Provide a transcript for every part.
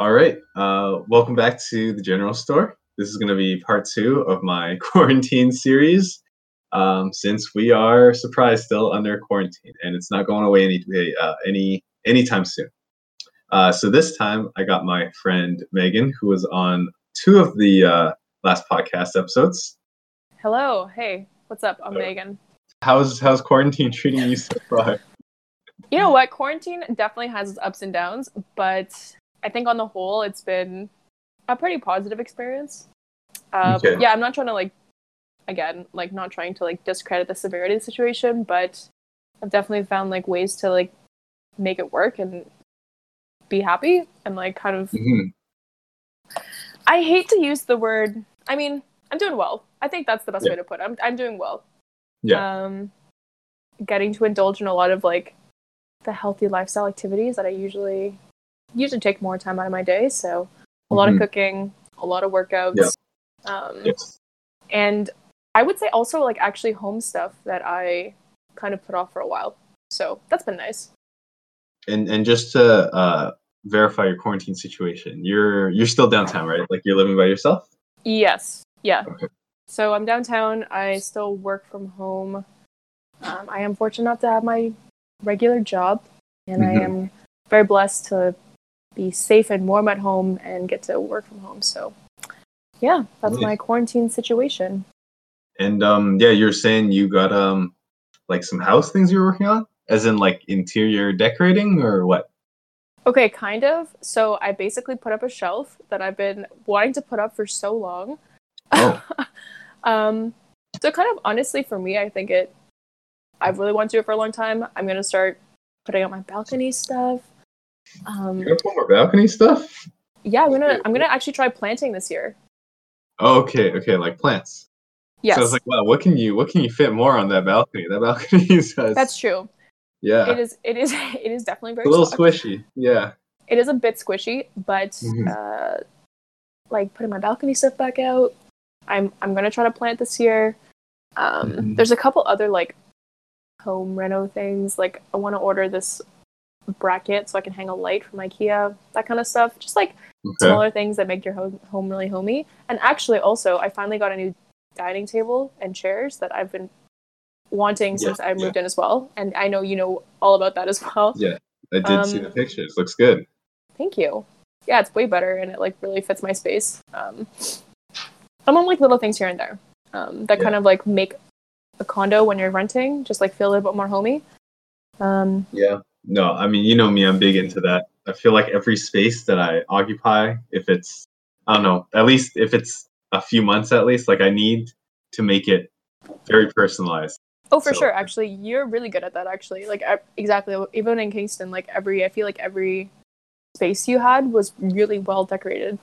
All right. Uh, welcome back to the General Store. This is going to be part two of my quarantine series. Um, since we are surprised still under quarantine and it's not going away any uh, any anytime soon. Uh, so this time I got my friend Meighan, who was on two of the uh, last podcast episodes. Hello. Hey, what's up? I'm Meighan. How's how's quarantine treating you so far? You know what? Quarantine definitely has its ups and downs, but I think on the whole, it's been a pretty positive experience. Um, Okay. Yeah, I'm not trying to like, again, like not trying to like discredit the severity of the situation, but I've definitely found like ways to like make it work and be happy and like kind of. Mhm. I hate to use the word. I mean, I'm doing well. I think that's the best Yeah. way to put it. I'm I'm doing well. Yeah. Um, getting to indulge in a lot of like the healthy lifestyle activities that I usually usually take more time out of my day. So a lot Mhm. of cooking, a lot of workouts, um, Yes. and I would say also like actually home stuff that I kind of put off for a while. So that's been nice. And and just to uh, verify your quarantine situation, you're you're still downtown, right? Like you're living by yourself. Yes. Yeah. Okay. So I'm downtown. I still work from home. Um, I am fortunate enough to have my regular job, and Mhm. I am very blessed to be safe and warm at home and get to work from home. So, yeah, that's Nice. my quarantine situation. And um, yeah, you're saying you got um, like some house things you're working on, as in like interior decorating or what? Okay, kind of. So I basically put up a shelf that I've been wanting to put up for so long. Oh. um, so kind of honestly for me, I think it. I've really wanted to do it for a long time. I'm gonna start putting up my balcony stuff. Um, You're gonna put more balcony stuff? yeah, I'm gonna I'm gonna actually try planting this year. Oh, okay, okay, like plants. Yes, So I was like, wow, what can you what can you fit more on that balcony? That balcony is that's true. yeah, It is it is it is definitely a little soft. squishy. Yeah. It is a bit squishy, but Mhm. uh, like putting my balcony stuff back out. I'm I'm gonna try to plant this year. Um, Mhm. There's a couple other like home reno things. Like I want to order this bracket so I can hang a light from IKEA. That kind of stuff. Just like Okay. smaller things that make your home home really homey. And actually, also, I finally got a new dining table and chairs that I've been wanting Yeah, since I yeah. moved in as well. And I know you know all about that as well. Yeah, I did see Um, the pictures. Looks good. Thank you. Yeah, it's way better and it like really fits my space. Um, I'm on like little things here and there um, that Yeah. kind of like make a condo when you're renting just like feel a little bit more homey. Um, Yeah. No, I mean, you know me, I'm big into that. I feel like every space that I occupy, if it's, I don't know, at least if it's a few months at least, like I need to make it very personalized. oh, for So- sure. Actually, you're really good at that. Actually, like exactly. Even in Kingston, like every I feel like every space you had was really well decorated.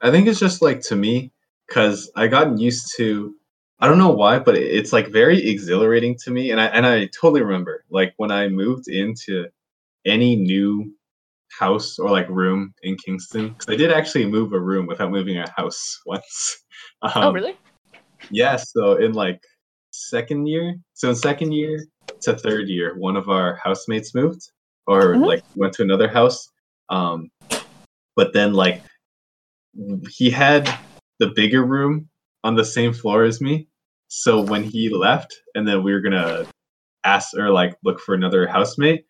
I think it's just like to me, because I gotten used to, I don't know why, but it's like very exhilarating to me. And I, and I totally remember like when I moved into any new house or like room in Kingston, because I did actually move a room without moving a house once. Um, oh, really? Yeah, so in like second year, so in second year to third year, one of our housemates moved or Mhm. like went to another house. Um, but then like he had the bigger room on the same floor as me. So when he left, and then we were gonna ask or like look for another housemate,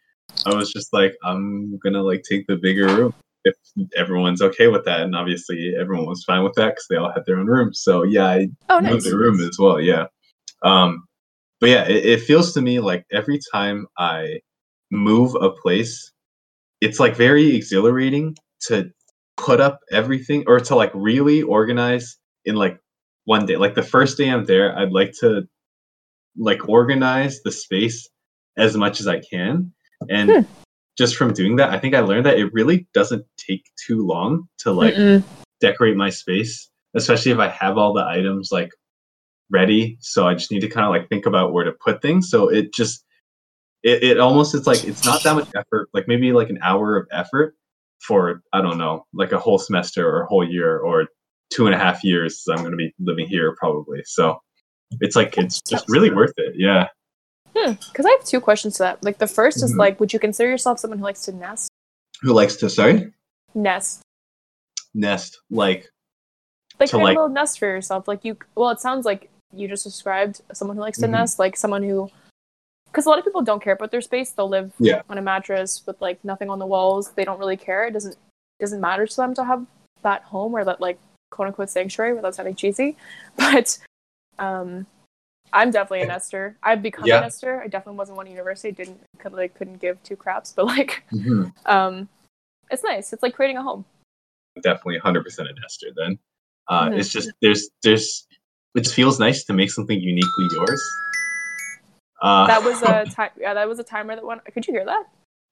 I was just like, I'm gonna like take the bigger room if everyone's okay with that. And obviously, everyone was fine with that because they all had their own room. So yeah, I Oh, nice. the room as well. Yeah. Um, but yeah, it, it feels to me like every time I move a place, it's like very exhilarating to put up everything or to like really organize in like one day. Like the first day I'm there, I'd like to like organize the space as much as I can. And Hmm. just from doing that, I think I learned that it really doesn't take too long to like Mm-mm. decorate my space, especially if I have all the items like ready. So I just need to kind of like think about where to put things. So it just it, it almost it's like it's not that much effort, like maybe like an hour of effort for I don't know, like a whole semester or a whole year or two and a half years. I'm gonna be living here probably. So it's like it's just really worth it. Yeah. Because I have two questions to that. Like the 1st is Mhm. like, would you consider yourself someone who likes to nest? Who likes to sorry? nest, nest like like To, like- a little nest for yourself. Like you, well, it sounds like you just described someone who likes to Mhm. nest, like someone who, because a lot of people don't care about their space. They'll live Yeah. on a mattress with like nothing on the walls. They don't really care. It doesn't doesn't matter to them to have that home or that like quote unquote sanctuary without sounding cheesy. But um, I'm definitely a nester. I've become Yeah. a nester. I definitely wasn't one at university. Didn't could like couldn't give two craps. But like mhm, um, it's nice. It's like creating a home. definitely 100% a nester then uh Mhm. it's just there's there's it feels nice to make something uniquely yours uh That was a time. Yeah, that was a timer that went. Could you hear that?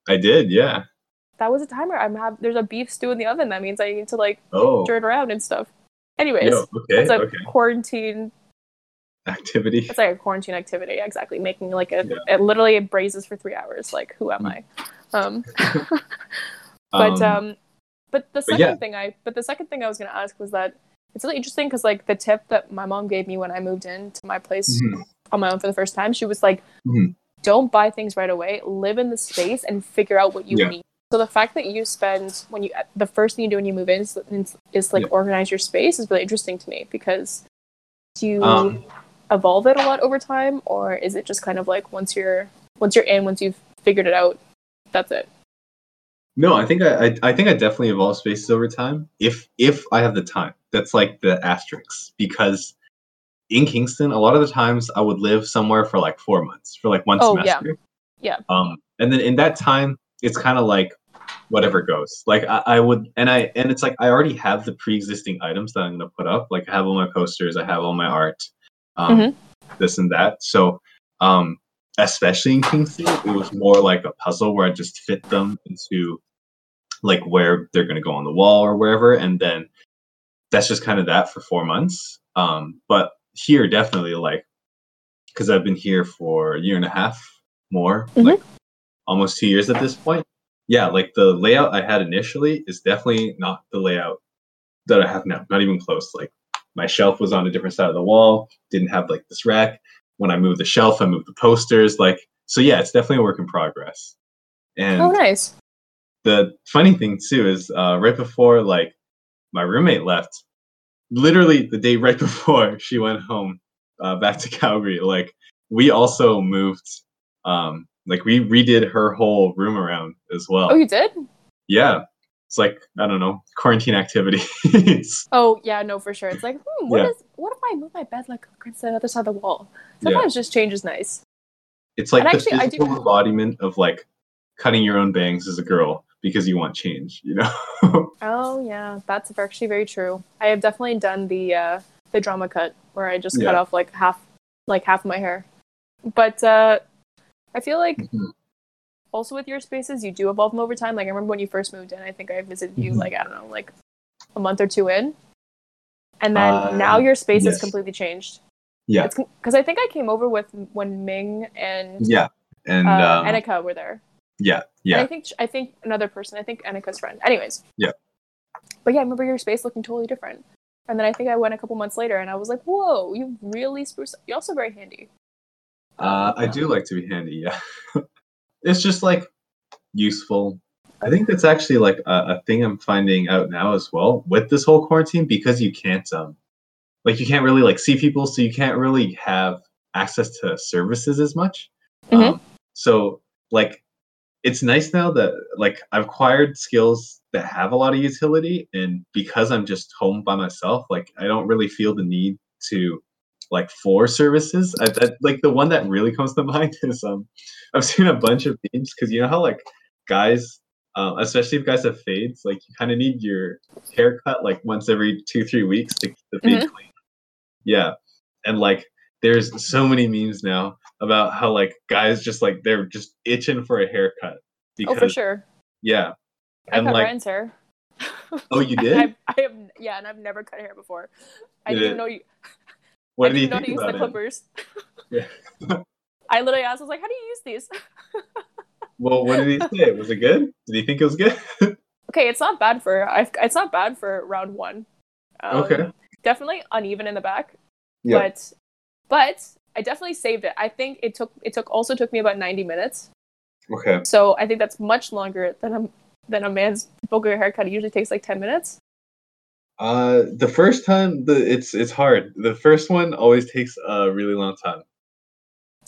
i did yeah That was a timer. I'm have. There's a beef stew in the oven. That means I need to like oh it around and stuff. Anyways, yo, okay it's a okay quarantine. activity It's like a quarantine activity. Exactly, making like a. Yeah. It literally it braises for three hours. Like who am I? Um, but um, but the second yeah. thing I but the second thing I was gonna ask was that it's really interesting because like the tip that my mom gave me when I moved into my place mhm, on my own for the first time, she was like, Mhm. "Don't buy things right away. Live in the space and figure out what you Yeah. need." So the fact that you spend when you the first thing you do when you move in is, is, is like Yeah. organize your space is really interesting to me because do you Um, evolve it a lot over time, or is it just kind of like once you're once you're in, once you've figured it out, that's it? No, I think I, I I think I definitely evolve spaces over time if if I have the time. That's like the asterisk because in Kingston, a lot of the times I would live somewhere for like four months for like one Oh, yeah. semester. Yeah. Um, and then in that time, it's kind of like whatever goes. Like I, I would, and I and it's like I already have the pre-existing items that I'm gonna put up. Like I have all my posters, I have all my art, um, Mhm. this and that. So, um, especially in Kingston, it was more like a puzzle where I just fit them into like where they're gonna go on the wall or wherever, and then that's just kind of that for four months. Um, but here, definitely like because I've been here for a year and a half more, Mhm. like almost two years at this point. Yeah, like the layout I had initially is definitely not the layout that I have now. Not even close. Like my shelf was on a different side of the wall. Didn't have like this rack. When I moved the shelf, I moved the posters. Like so, yeah, it's definitely a work in progress. And Oh, nice. the funny thing too is uh, right before like my roommate left literally the day right before she went home uh, back to calgary like we also moved um like we redid her whole room around as well Oh, you did? yeah it's like i don't know quarantine activities Oh yeah, no, for sure. It's like, hmm, what Yeah. is what if I move my bed like against the other side of the wall? yeah Sometimes just change is nice. it's like And the actually, I do- embodiment of like cutting your own bangs as a girl because you want change you know Oh yeah, that's actually very true. I have definitely done the uh, the drama cut where I just cut off like half like half of my hair. But uh, I feel like Mhm. also with your spaces, you do evolve them over time. Like I remember when you first moved in, I think I visited you Mhm. like I don't know, like a month or two in, and then Uh, now your space has yes. completely changed. yeah It's because I think I came over with when Ming and yeah and uh, um, Annika were there. yeah And yeah I think I think another person. I think Annika's friend. Anyways. Yeah. But yeah, I remember your space looking totally different. And then I think I went a couple months later, and I was like, "Whoa, you really spruce. You're also very handy." Uh, I do like to be handy. Yeah, it's just like useful. I think that's actually like a, a thing I'm finding out now as well with this whole quarantine because you can't um like you can't really like see people, so you can't really have access to services as much. Mhm. Um, so like it's nice now that like I've acquired skills that have a lot of utility, and because I'm just home by myself, like I don't really feel the need to like for services. I, that, like the one that really comes to mind is um I've seen a bunch of memes because you know how like guys, um, especially if guys have fades, like you kind of need your haircut like once every two three weeks to keep the fade clean. Yeah, and like there's so many memes now about how like guys just like they're just itching for a haircut Because, Oh, for sure. yeah. I And cut like Ryan's hair. oh you did I, I have yeah, and I've never cut hair before. I didn't know you. What I do you think use about the it? clippers. Yeah. I literally asked, I was like, "How do you use these?" Well, what did he say? Was it good? Did he think it was good? okay, it's not bad for. I've, it's not bad for round one. Um, Okay. Definitely uneven in the back. Yeah. but but I definitely saved it. I think it took it took also took me about 90 minutes. okay. So I think that's much longer than a than a man's typical haircut. It usually takes like ten minutes. Uh, the first time, the it's it's hard. The first one always takes a really long time.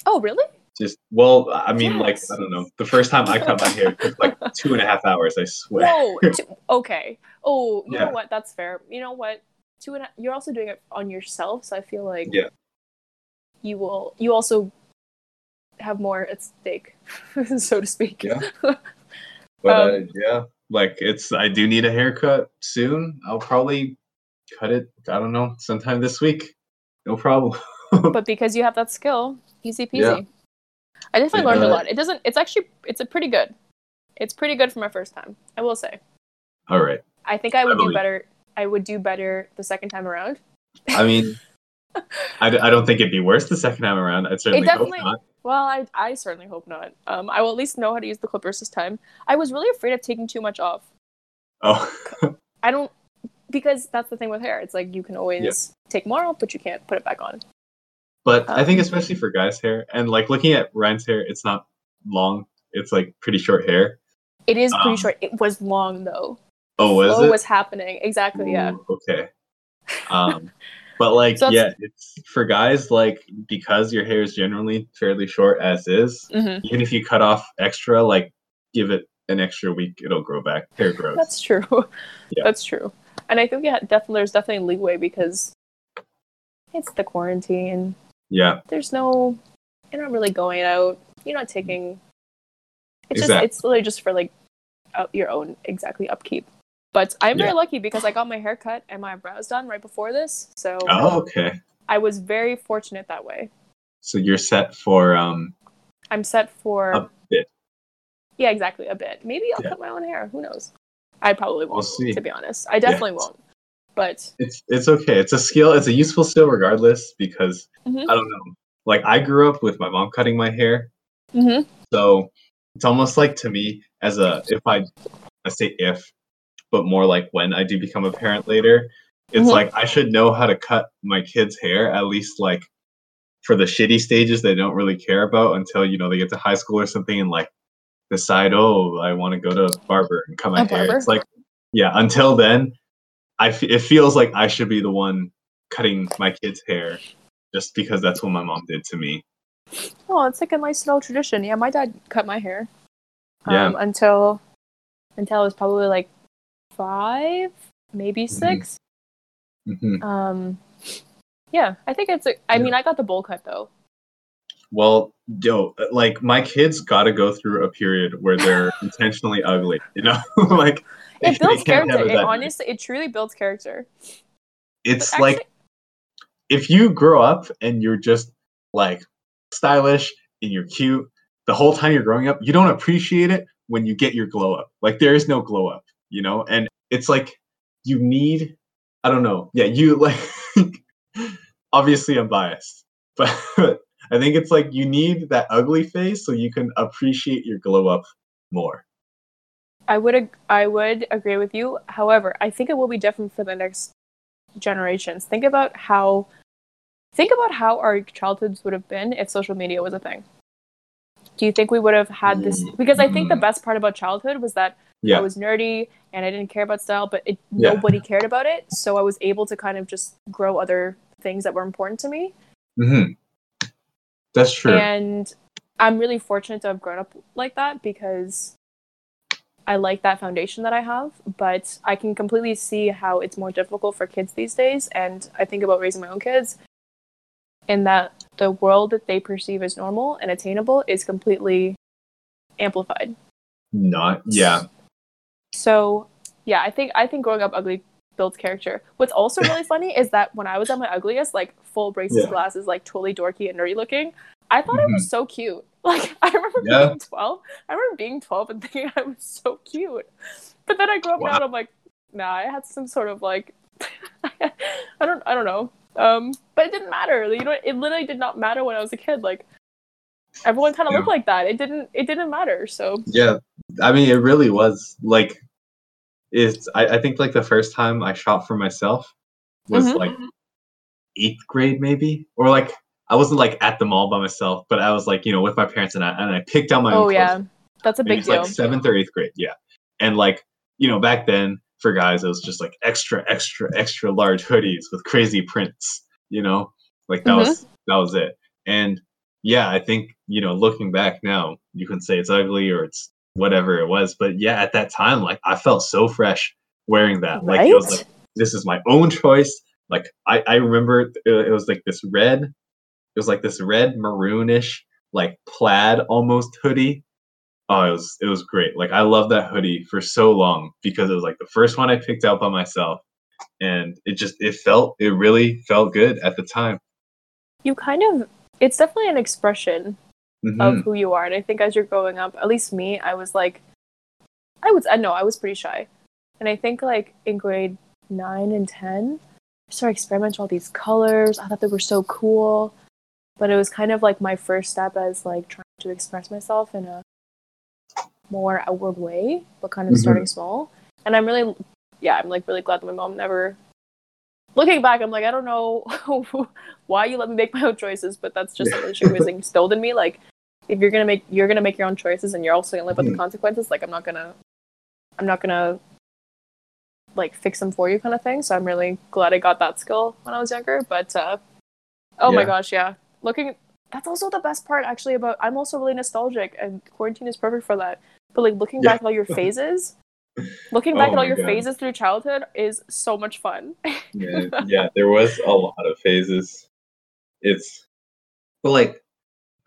Oh, really? Just well, I mean, like I don't know. The first time I cut my hair took like two and a half hours. I swear. Whoa. t- okay. Oh, you Yeah. know what? That's fair. You know what? Two and a, you're also doing it on yourself, so I feel like Yeah. you will. You also have more at stake, so to speak. Yeah. But uh, Um, yeah, like it's I do need a haircut soon. I'll probably cut it. I don't know, sometime this week. No problem. but because you have that skill, easy peasy. Yeah. I definitely learned a uh, lot. It doesn't. It's actually. It's a pretty good. It's pretty good for my first time. I will say. All right. I think I would do believe. better. I would do better the second time around. I mean, I, d- I don't think it'd be worse the second time around. I'd certainly hope definitely- not. Well, I, I certainly hope not. Um, I will at least know how to use the clippers this time. I was really afraid of taking too much off. Oh, I don't because that's the thing with hair. It's like you can always take more off, but you can't put it back on. but I think Um, especially for guys' hair and like looking at Ryan's hair, it's not long. It's like pretty short hair. It is pretty Um, short. It was long though. Oh, was Flow it? was happening exactly. Yeah. Okay. Um, but like, So yeah, it's for guys like because your hair is generally fairly short as is. hmm Even if you cut off extra, like give it an extra week, it'll grow back. Hair grows. That's true. Yeah. That's true. And I think yeah, definitely there's definitely leeway because it's the quarantine. yeah, There's no you're not really going out. You're not taking it's Exactly. just it's literally just for like up your own exactly upkeep. But I'm Yeah. very lucky because I got my hair cut and my brows done right before this. So Oh, okay. I was very fortunate that way. So you're set for um I'm set for a bit. Yeah, exactly, a bit. Maybe I'll Yeah. cut my own hair. Who knows? I probably won't, see. to be honest. I definitely won't. But It's it's okay. It's a skill. It's a useful skill regardless because Mhm. I don't know. Like I grew up with my mom cutting my hair, Mhm. so it's almost like to me as a if I I say if, but more like when I do become a parent later, it's Mhm. like I should know how to cut my kids' hair at least like for the shitty stages they don't really care about until you know they get to high school or something and like decide oh I want to go to a barber and cut my A hair. barber? It's like yeah. Until then, I f- it feels like I should be the one cutting my kids' hair just because that's what my mom did to me. oh, it's like a nice little tradition. Yeah, my dad cut my hair. Yeah. Um, until until I was probably like five, maybe Mm-hmm. 6 hmm Um, yeah, I think it's. A, I Yeah. mean, I got the bowl cut though. Well, yo, like my kids got to go through a period where they're intentionally ugly. You know, like It builds character. It honestly, it truly builds character. It's But like if you grow up and you're just like stylish and you're cute the whole time you're growing up, you don't appreciate it when you get your glow up. Like there is no glow up, you know? And it's like you need I don't know. Yeah, you like obviously I'm biased, but I think it's like you need that ugly face so you can appreciate your glow up more. I would ag- I would agree with you. However, I think it will be different for the next generations. Think about how think about how our childhoods would have been if social media was a thing. Do you think we would have had this? Because I think the Mm. best part about childhood was that Yeah. I was nerdy and I didn't care about style, but it, Yeah. nobody cared about it. So I was able to kind of just grow other things that were important to me. hmm That's true. And I'm really fortunate to have grown up like that because I like that foundation that I have. But I can completely see how it's more difficult for kids these days. And I think about raising my own kids in that the world that they perceive as normal and attainable is completely amplified. Not yeah. So yeah, I think I think growing up ugly builds character. What's also really funny is that when I was at my ugliest, like full braces, Yeah. glasses, like totally dorky and nerdy looking, I thought I was mm-hmm. so cute. Like I remember Yeah. being twelve. I remember being twelve and thinking I was so cute. But then I grew up now and I'm like, nah, I had some sort of like I don't I don't know. Um, but it didn't matter. You know, it literally did not matter when I was a kid. Like everyone kind of Yeah. looked like that. It didn't it didn't matter. So Yeah, I mean, it really was like it's. I, I think like the first time I shot for myself was Mhm. like eighth grade, maybe, or like I wasn't like at the mall by myself, but I was like you know with my parents and I and I picked out my own oh clothes. yeah, that's a big deal. like seventh or eighth grade, yeah. And like, you know, back then for guys, it was just like extra, extra, extra large hoodies with crazy prints, you know? Like that Mhm. was that was it. And yeah, I think, you know, looking back now, you can say it's ugly or it's whatever it was. But yeah, at that time, like I felt so fresh wearing that. Like it was like this is my own choice. Like I, I remember it, it was like this red, it was like this red maroonish, like plaid almost hoodie. Oh, it was it was great. Like I loved that hoodie for so long because it was like the first one I picked out by myself. And it just it felt it really felt good at the time. You kind of it's definitely an expression Mhm. of who you are. And I think as you're growing up, at least me, I was like, I was, I know, I was pretty shy. And I think like in grade nine and 10, I started experimenting with all these colors. I thought they were so cool. But it was kind of like my first step as like trying to express myself in a more outward way, but kind of Mhm. starting small. And I'm really, yeah, I'm like really glad that my mom never. Looking back, I'm like, I don't know why you let me make my own choices, but that's just something she was instilled in me. Like, if you're gonna make you're gonna make your own choices and you're also gonna live with the Mhm. consequences like i'm not gonna i'm not gonna like fix them for you kind of thing so i'm really glad i got that skill when i was younger but uh oh my gosh yeah looking that's also the best part actually about i'm also really nostalgic and quarantine is perfect for that but like looking Yeah. back at all your phases looking back Oh at all your God. phases through childhood is so much fun yeah, yeah, there was a lot of phases. It's but like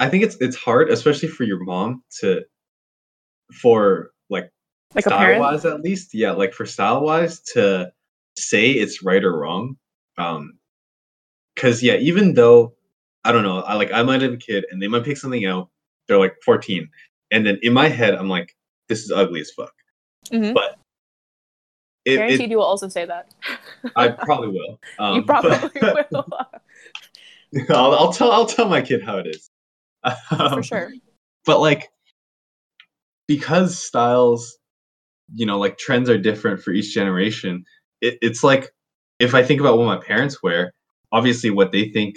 I think it's it's hard, especially for your mom to for like like style wise at least. Yeah, like for style wise to say it's right or wrong. Um cause yeah, even though I don't know, I like I might have a kid and they might pick something out, they're like 14. And then in my head I'm like, this is ugly as fuck. Mhm. But it, guaranteed it you will also say that I probably will. Um, you probably but- will I'll, I'll tell I'll tell my kid how it is. for Um, sure But like because styles, you know, like trends are different for each generation, it, it's like if I think about what my parents wear, obviously what they think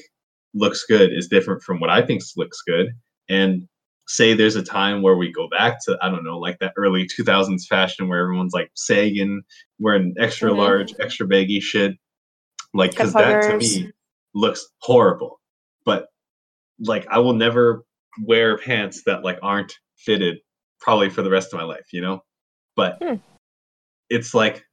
looks good is different from what I think looks good. And say there's a time where we go back to, I don't know, like that early 2000s fashion where everyone's like sagging, wearing extra Mhm. large, extra baggy shit. Like, because that to me looks horrible. But like, I will never wear pants that like aren't fitted probably for the rest of my life, you know? But Hmm. it's like,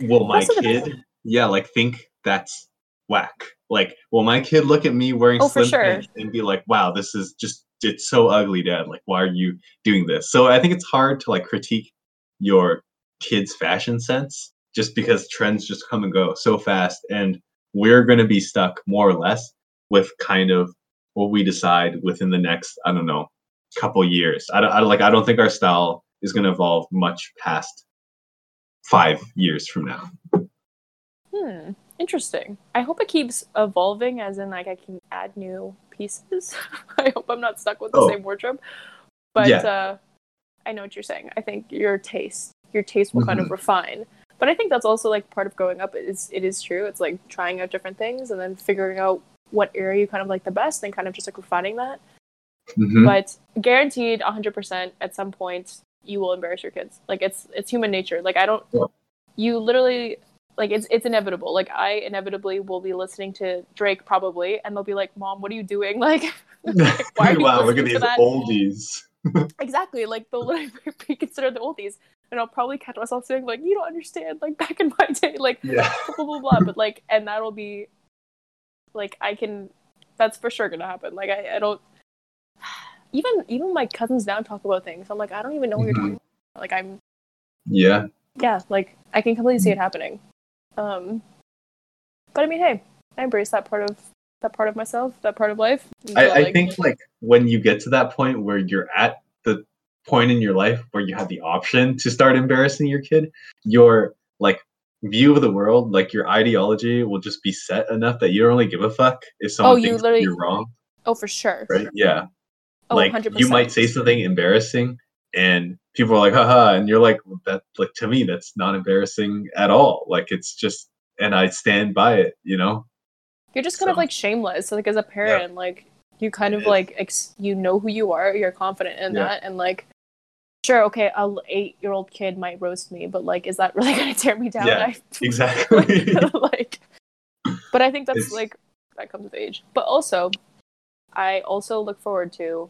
will my Also kid, yeah, like think that's whack? Like, will my kid look at me wearing Oh, slim sure. pants and be like, wow, this is just, it's so ugly, dad. Like, why are you doing this? So I think it's hard to like critique your kid's fashion sense just because trends just come and go so fast. And we're going to be stuck more or less with kind of what we decide within the next, I don't know, couple years. I don't, I like, I don't think our style is going to evolve much past five years from now. Hmm. Interesting. I hope it keeps evolving, as in like I can add new pieces. I hope I'm not stuck with the Oh. same wardrobe. But Yeah. uh, I know what you're saying. I think your taste, your taste will Mm-hmm. kind of refine. But I think that's also like part of growing up. It is it is true. It's like trying out different things and then figuring out what area you kind of like the best and kind of just like refining that. Mhm. But guaranteed, 100% at some point you will embarrass your kids. Like it's it's human nature. Like I don't. Yeah. You literally like it's it's inevitable. Like I inevitably will be listening to Drake probably, and they'll be like, "Mom, what are you doing?" Like, like, why are you wow, look at these that? oldies. exactly. Like they'll be considered the oldies, and I'll probably catch myself saying like, "You don't understand." Like back in my day, like Yeah. blah blah blah. But like, and that'll be like I can. That's for sure gonna happen. Like I, I don't. Even even my cousins now talk about things. I'm like, I don't even know what you're Mhm. talking about. Like I'm Yeah. yeah, like I can completely see it happening. Um, but I mean, hey, I embrace that part of that part of myself, that part of life. I, I like, think like when you get to that point where you're at the point in your life where you have the option to start embarrassing your kid, your like view of the world, like your ideology will just be set enough that you don't really give a fuck if someone Oh, you thinks you're wrong. oh for sure. Right? Yeah. Oh, like 100%. you might say something embarrassing and people are like haha and you're like well, that like to me that's not embarrassing at all like it's just and i stand by it you know You're just kind of like shameless. Like as a parent, like you kind of like ex- you know who you are. You're confident in Yeah. that, and like sure, okay, a l- eight-year-old kid might roast me, but like, is that really gonna tear me down? Yeah, I, Exactly. like, but I think that's It's- like that comes with age. But also, I also look forward to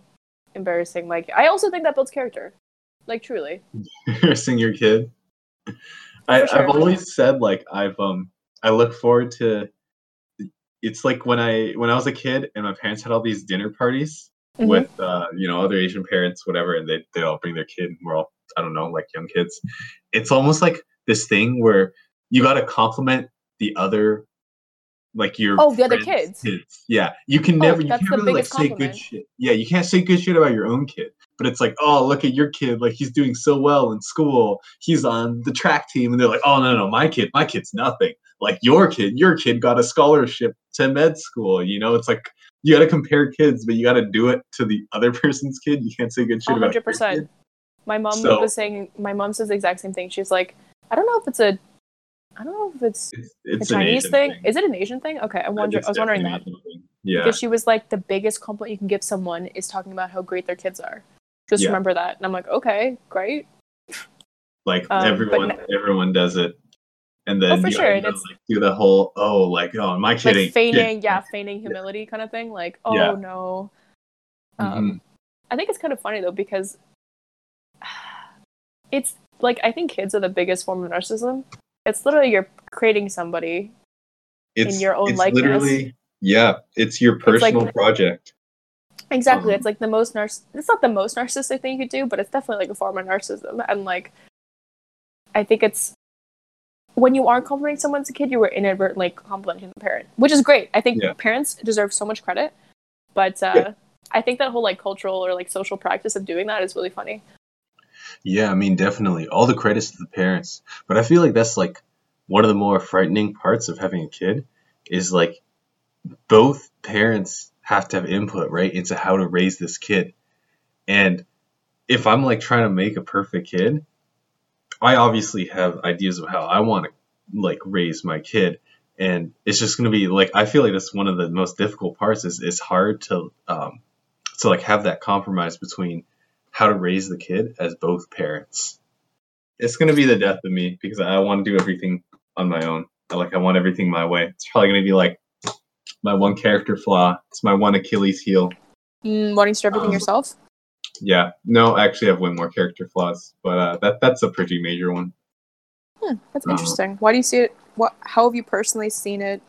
embarrassing like I also think that builds character, like truly. Embarrassing your kid. I, sure. I've always said like I've um I look forward to. It's like when I when I was a kid and my parents had all these dinner parties Mhm. with uh, you know other Asian parents, whatever, and they they all bring their kid. And we're all I don't know like young kids. It's almost like this thing where you got to compliment the other, like your Oh, the other friends' kids. Yeah, you can Oh, never you can't really like biggest say good shit. Yeah, you can't say good shit about your own kid. But it's like, oh, look at your kid, like he's doing so well in school. He's on the track team, and they're like, oh no, no, my kid, my kid's nothing. Like your kid, your kid got a scholarship to med school. You know, it's like you got to compare kids, but you got to do it to the other person's kid. You can't say good shit about your hundred percent. My mom So- was saying. My mom says the exact same thing. She's like, I don't know if it's a, I don't know if it's It's, a it's an Chinese Asian thing. Is it an Asian thing? Okay, I wonder. I was wondering that definitely an Asian thing. Yeah, because she was like, the biggest compliment you can give someone is talking about how great their kids are. Just Yeah. remember that. And I'm like, okay, great. like um, everyone, everyone does it. And then Oh, for you sure, go, it's- like, do the whole oh like oh my kid Like ain't feigning, yeah, feigning humility kind of thing. Like, oh Yeah. no. Um, I think it's kind of funny though because it's like I think kids are the biggest form of narcissism. It's literally you're creating somebody. it's your own it's likeness. literally yeah it's your like- personal project Exactly. Um, it's like the most narciss. It's not the most narcissistic thing you could do, but it's definitely like a form of narcissism. And like, I think it's when you are complimenting someone as a kid, you were inadvertently complimenting the parent, which is great. I think Yeah. parents deserve so much credit, but uh, Yeah. I think that whole like cultural or like social practice of doing that is really funny. Yeah, I mean, definitely. All the credits to the parents. But I feel like that's like one of the more frightening parts of having a kid is like both parents have to have input, right, into how to raise this kid. And if I'm like trying to make a perfect kid, I obviously have ideas of how I want to like raise my kid. And it's just gonna be like I feel like that's one of the most difficult parts is it's hard to um to like have that compromise between how to raise the kid as both parents. it's gonna be the death of me because i want to do everything on my own like i want everything my way it's probably gonna be like my one character flaw it's my one achilles heel Mm, wanting to do everything Um, yourself. yeah no actually, i actually have way more character flaws but uh, that that's a pretty major one Hmm, that's uh, interesting. Why do you see it? What? How have you personally seen it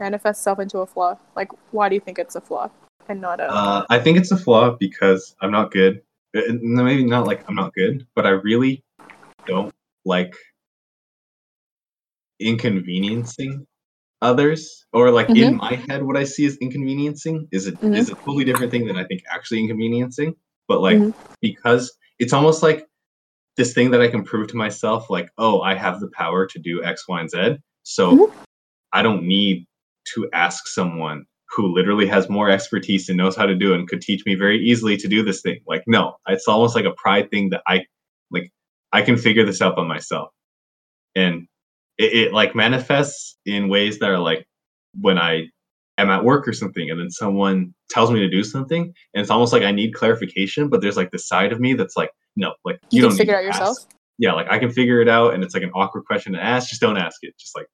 manifest itself into a flaw? Like, why do you think it's a flaw and not a? Uh, I think it's a flaw because I'm not good. Uh, Maybe not like I'm not good, but I really don't like inconveniencing others. Or like in my head, what I see as inconveniencing is a Mhm. is a totally different thing than I think actually inconveniencing. But like Mhm. because it's almost like this thing that I can prove to myself, like, oh, I have the power to do X, Y, and Z. So Mhm. I don't need to ask someone who literally has more expertise and knows how to do it and could teach me very easily to do this thing. Like, no, it's almost like a pride thing that I like I can figure this out by myself. And it, it like manifests in ways that are like when I am at work or something and then someone tells me to do something and it's almost like I need clarification, but there's like the side of me that's like, no, like you, you, can don't figure out yourself. ask. Yeah, like I can figure it out and it's like an awkward question to ask. Just don't ask it. Just like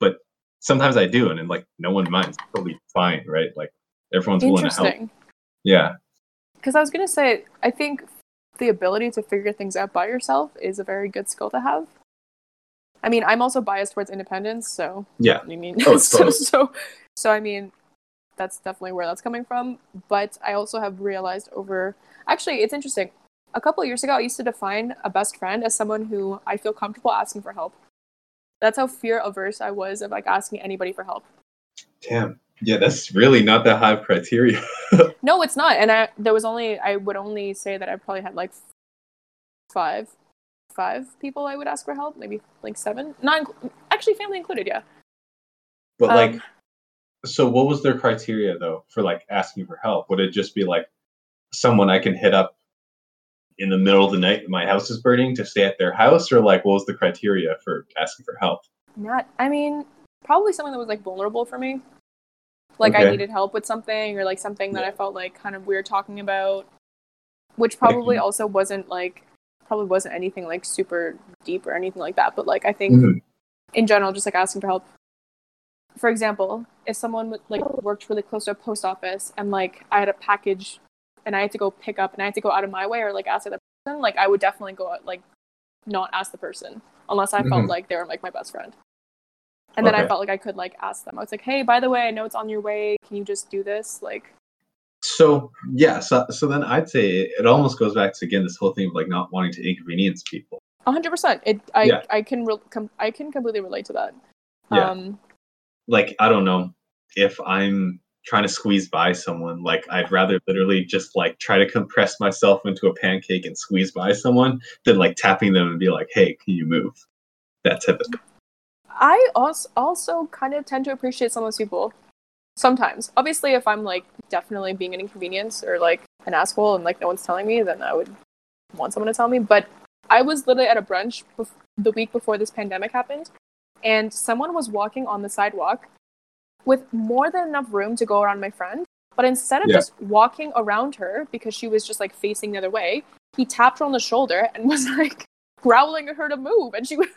but sometimes I do and then like no one minds. It's totally fine, right? Like everyone's willing to help. Yeah. Because I was gonna say, I think the ability to figure things out by yourself is a very good skill to have. I mean, I'm also biased towards independence, so Yeah. I mean, Oh, so, so so I mean, that's definitely where that's coming from. But I also have realized over actually, it's interesting. A couple of years ago, I used to define a best friend as someone who I feel comfortable asking for help. That's how fear averse I was of like asking anybody for help. Damn. Yeah, that's really not that high of criteria. No, it's not. And I there was only I would only say that I probably had like five five people I would ask for help, maybe like seven. Not inc- actually family included, yeah. But Um, like so what was their criteria though for like asking for help? Would it just be like someone I can hit up in the middle of the night my house is burning to stay at their house or like what was the criteria for asking for help? Not I mean, probably something that was like vulnerable for me. Like I needed help with something or like something that I felt like kind of weird talking about. which probably also wasn't like probably wasn't anything like super deep or anything like that. But like I think Mhm. in general, just like asking for help. For example, if someone would, like worked really close to a post office and like I had a package and I had to go pick up and I had to go out of my way or like ask the person, like I would definitely go out like not ask the person unless I felt Mhm. like they were like my best friend. And then I felt like I could like ask them. I was like, "Hey, by the way, I know it's on your way. Can you just do this?" Like, So yeah, so so then I'd say it, almost goes back to again this whole thing of like not wanting to inconvenience people. hundred percent. It. I. Yeah. I can. Re- com- I can completely relate to that. Yeah. Um. Like I don't know if I'm trying to squeeze by someone, like I'd rather literally just like try to compress myself into a pancake and squeeze by someone than like tapping them and be like, "Hey, can you move?" That type of thing. I also also kind of tend to appreciate some of those people. Sometimes, obviously, if I'm like definitely being an inconvenience or like an asshole and like no one's telling me, then I would want someone to tell me. But I was literally at a brunch bef- the week before this pandemic happened, and someone was walking on the sidewalk with more than enough room to go around my friend. But instead of Yeah. just walking around her because she was just like facing the other way, he tapped her on the shoulder and was like growling at her to move. And she was,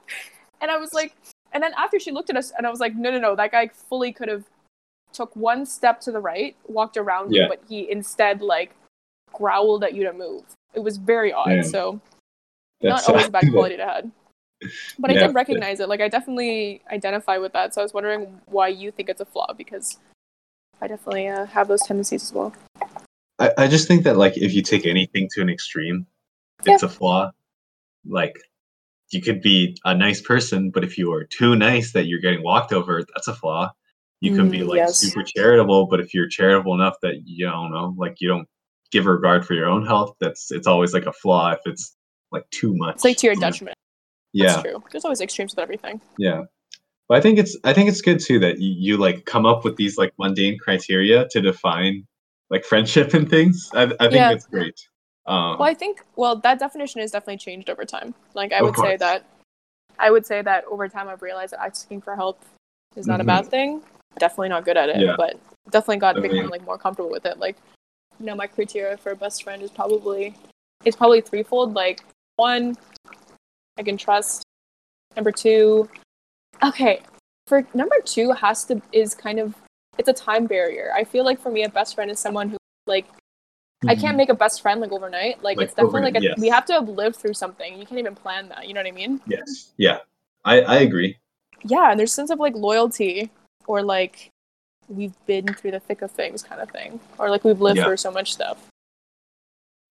and I was like, and then after she looked at us, and I was like, no, no, no, that guy fully could have took one step to the right, walked around you, but he instead like growled at you to move. It was very odd. Damn. So That's not always a bad quality to have. But I Yeah. did recognize it. Like I definitely identify with that. So I was wondering why you think it's a flaw because I definitely uh, have those tendencies as well. I, I just think that like if you take anything to an extreme, it's a flaw. Like you could be a nice person, but if you are too nice that you're getting walked over, that's a flaw. You can be Mm, like yes. super charitable, but if you're charitable enough that you don't know, like you don't give regard for your own health, that's it's always like a flaw if it's like too much. It's like to your detriment. Yeah. That's true. There's always extremes with everything. Yeah. But I think it's I think it's good too that you, you like come up with these like mundane criteria to define like friendship and things. I, I think Yeah. it's great. Um, Well, I think well that definition has definitely changed over time. Like I would say that I would say that over time I've realized that asking for help is not a bad thing. Definitely not good at it, Mm-hmm. Yeah. but definitely got I become mean- like more comfortable with it. Like you know, my criteria for a best friend is probably it's probably threefold. Like one, I can trust. Number two, okay, for number two has to is kind of it's a time barrier. I feel like for me, a best friend is someone who like I can't make a best friend like overnight. Like, Mm-hmm. Like, it's definitely like a, yes. we have to have lived through something. You can't even plan that. You know what I mean? Yes. Yeah. I, I agree. Yeah, and there's sense of like loyalty or like we've been through the thick of things kind of thing, or like we've lived Yeah. through so much stuff.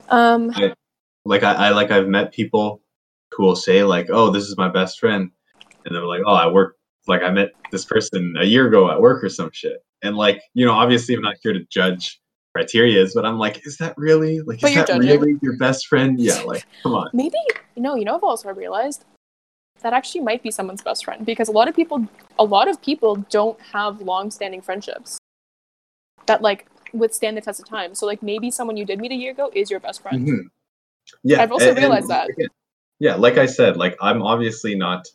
Um, Like I, I like I've met people who will say like, "Oh, this is my best friend," and they're like, "Oh, I work like I met this person a year ago at work or some shit." And like, you know, obviously I'm not here to judge criterias, but I'm like, is that really like But is that judging. really your best friend? Yeah, like come on. maybe you know, you know, I've also realized that actually might be someone's best friend because a lot of people, a lot of people don't have long-standing friendships that like withstand the test of time. So like maybe someone you did meet a year ago is your best friend. Mhm. Yeah, I've also and- and realized that. Yeah, like I said, like I'm obviously not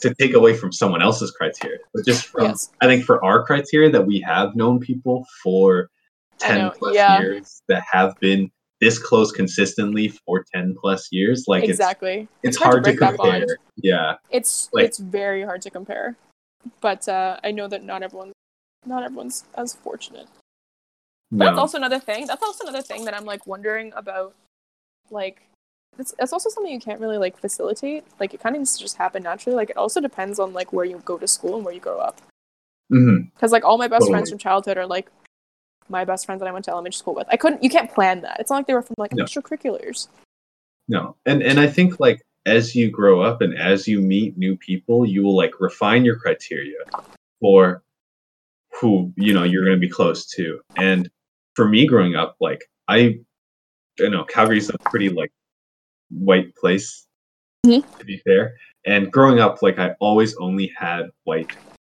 to take away from someone else's criteria, but just from Yes. I think for our criteria that we have known people for ten plus yeah. years that have been this close consistently for ten plus years, like exactly. it's it's, hard to hard to, that compare. Yeah, It's Like- it's very hard to compare, but uh, I know that not everyone, not everyone's as fortunate. But that's also another thing. That's also another thing that I'm like wondering about. Like, it's, it's also something you can't really like facilitate. Like, it kind of needs to just happen naturally. Like, it also depends on like where you go to school and where you grow up. Mhm. Because like all my best friends from childhood are like my best friends that I went to elementary school with. I couldn't. You can't plan that. It's not like they were from like No. extracurriculars. no, and and I think like as you grow up and as you meet new people, you will like refine your criteria for who you know you're going to be close to. And for me, growing up, like I, you know, Calgary's a pretty like white place Mhm. to be fair. And growing up, like I always only had white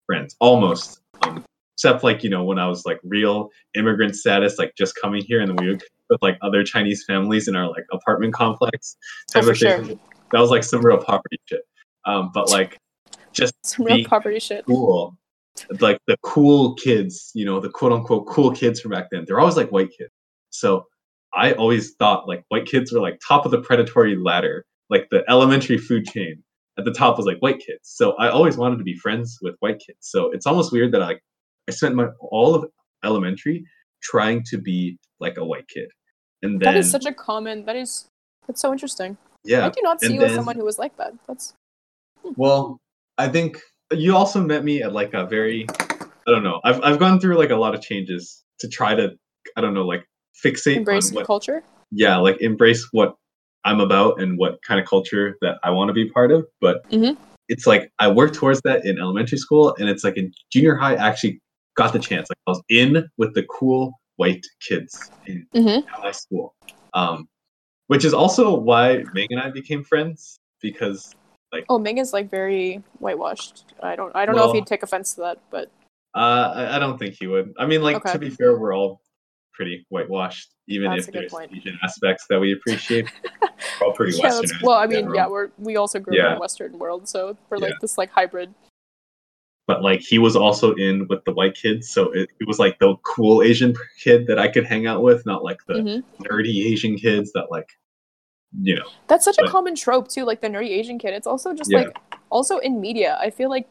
friends, almost. Um, except like you know when I was like real immigrant status, like just coming here, and then we would with like other Chinese families in our like apartment complex. Oh, type for of thing. sure. That was like some real poverty shit. Um, but like just Some real poverty shit. cool, like the cool kids, you know, the quote unquote cool kids from back then. They're always like white kids. So I always thought like white kids were like top of the predatory ladder, like the elementary food chain. At the top was like white kids. So I always wanted to be friends with white kids. So it's almost weird that I I spent my all of elementary trying to be like a white kid. And then that is such a common. That is. That's so interesting. yeah. I do not and see you as someone who was like that. That's Well, I think you also met me at like a very I don't know. I've I've gone through like a lot of changes to try to I don't know like fixate embrace on what culture. yeah like embrace what I'm about and what kind of culture that I want to be part of. But Mhm. it's like I worked towards that in elementary school, and it's like in junior high I actually got the chance. Like I was in with the cool white kids in Mm-hmm. high school, um, which is also why Meg and I became friends because like Oh, Ming is like very whitewashed. I don't. I don't know if he'd take offense to that, but Uh, I, I don't think he would. I mean, like Okay. to be fair, we're all pretty whitewashed, even That's if there's point. Asian aspects that we appreciate. we're all pretty yeah, Western. well, I mean, yeah, we're we also grew up in Yeah. a Western world, so we're Yeah. like this like hybrid. But like, he was also in with the white kids, so it, it was like the cool Asian kid that I could hang out with, not like the Mhm. nerdy Asian kids that like, you know. That's such a common trope too, like the nerdy Asian kid. It's also just Yeah. like also in media. I feel like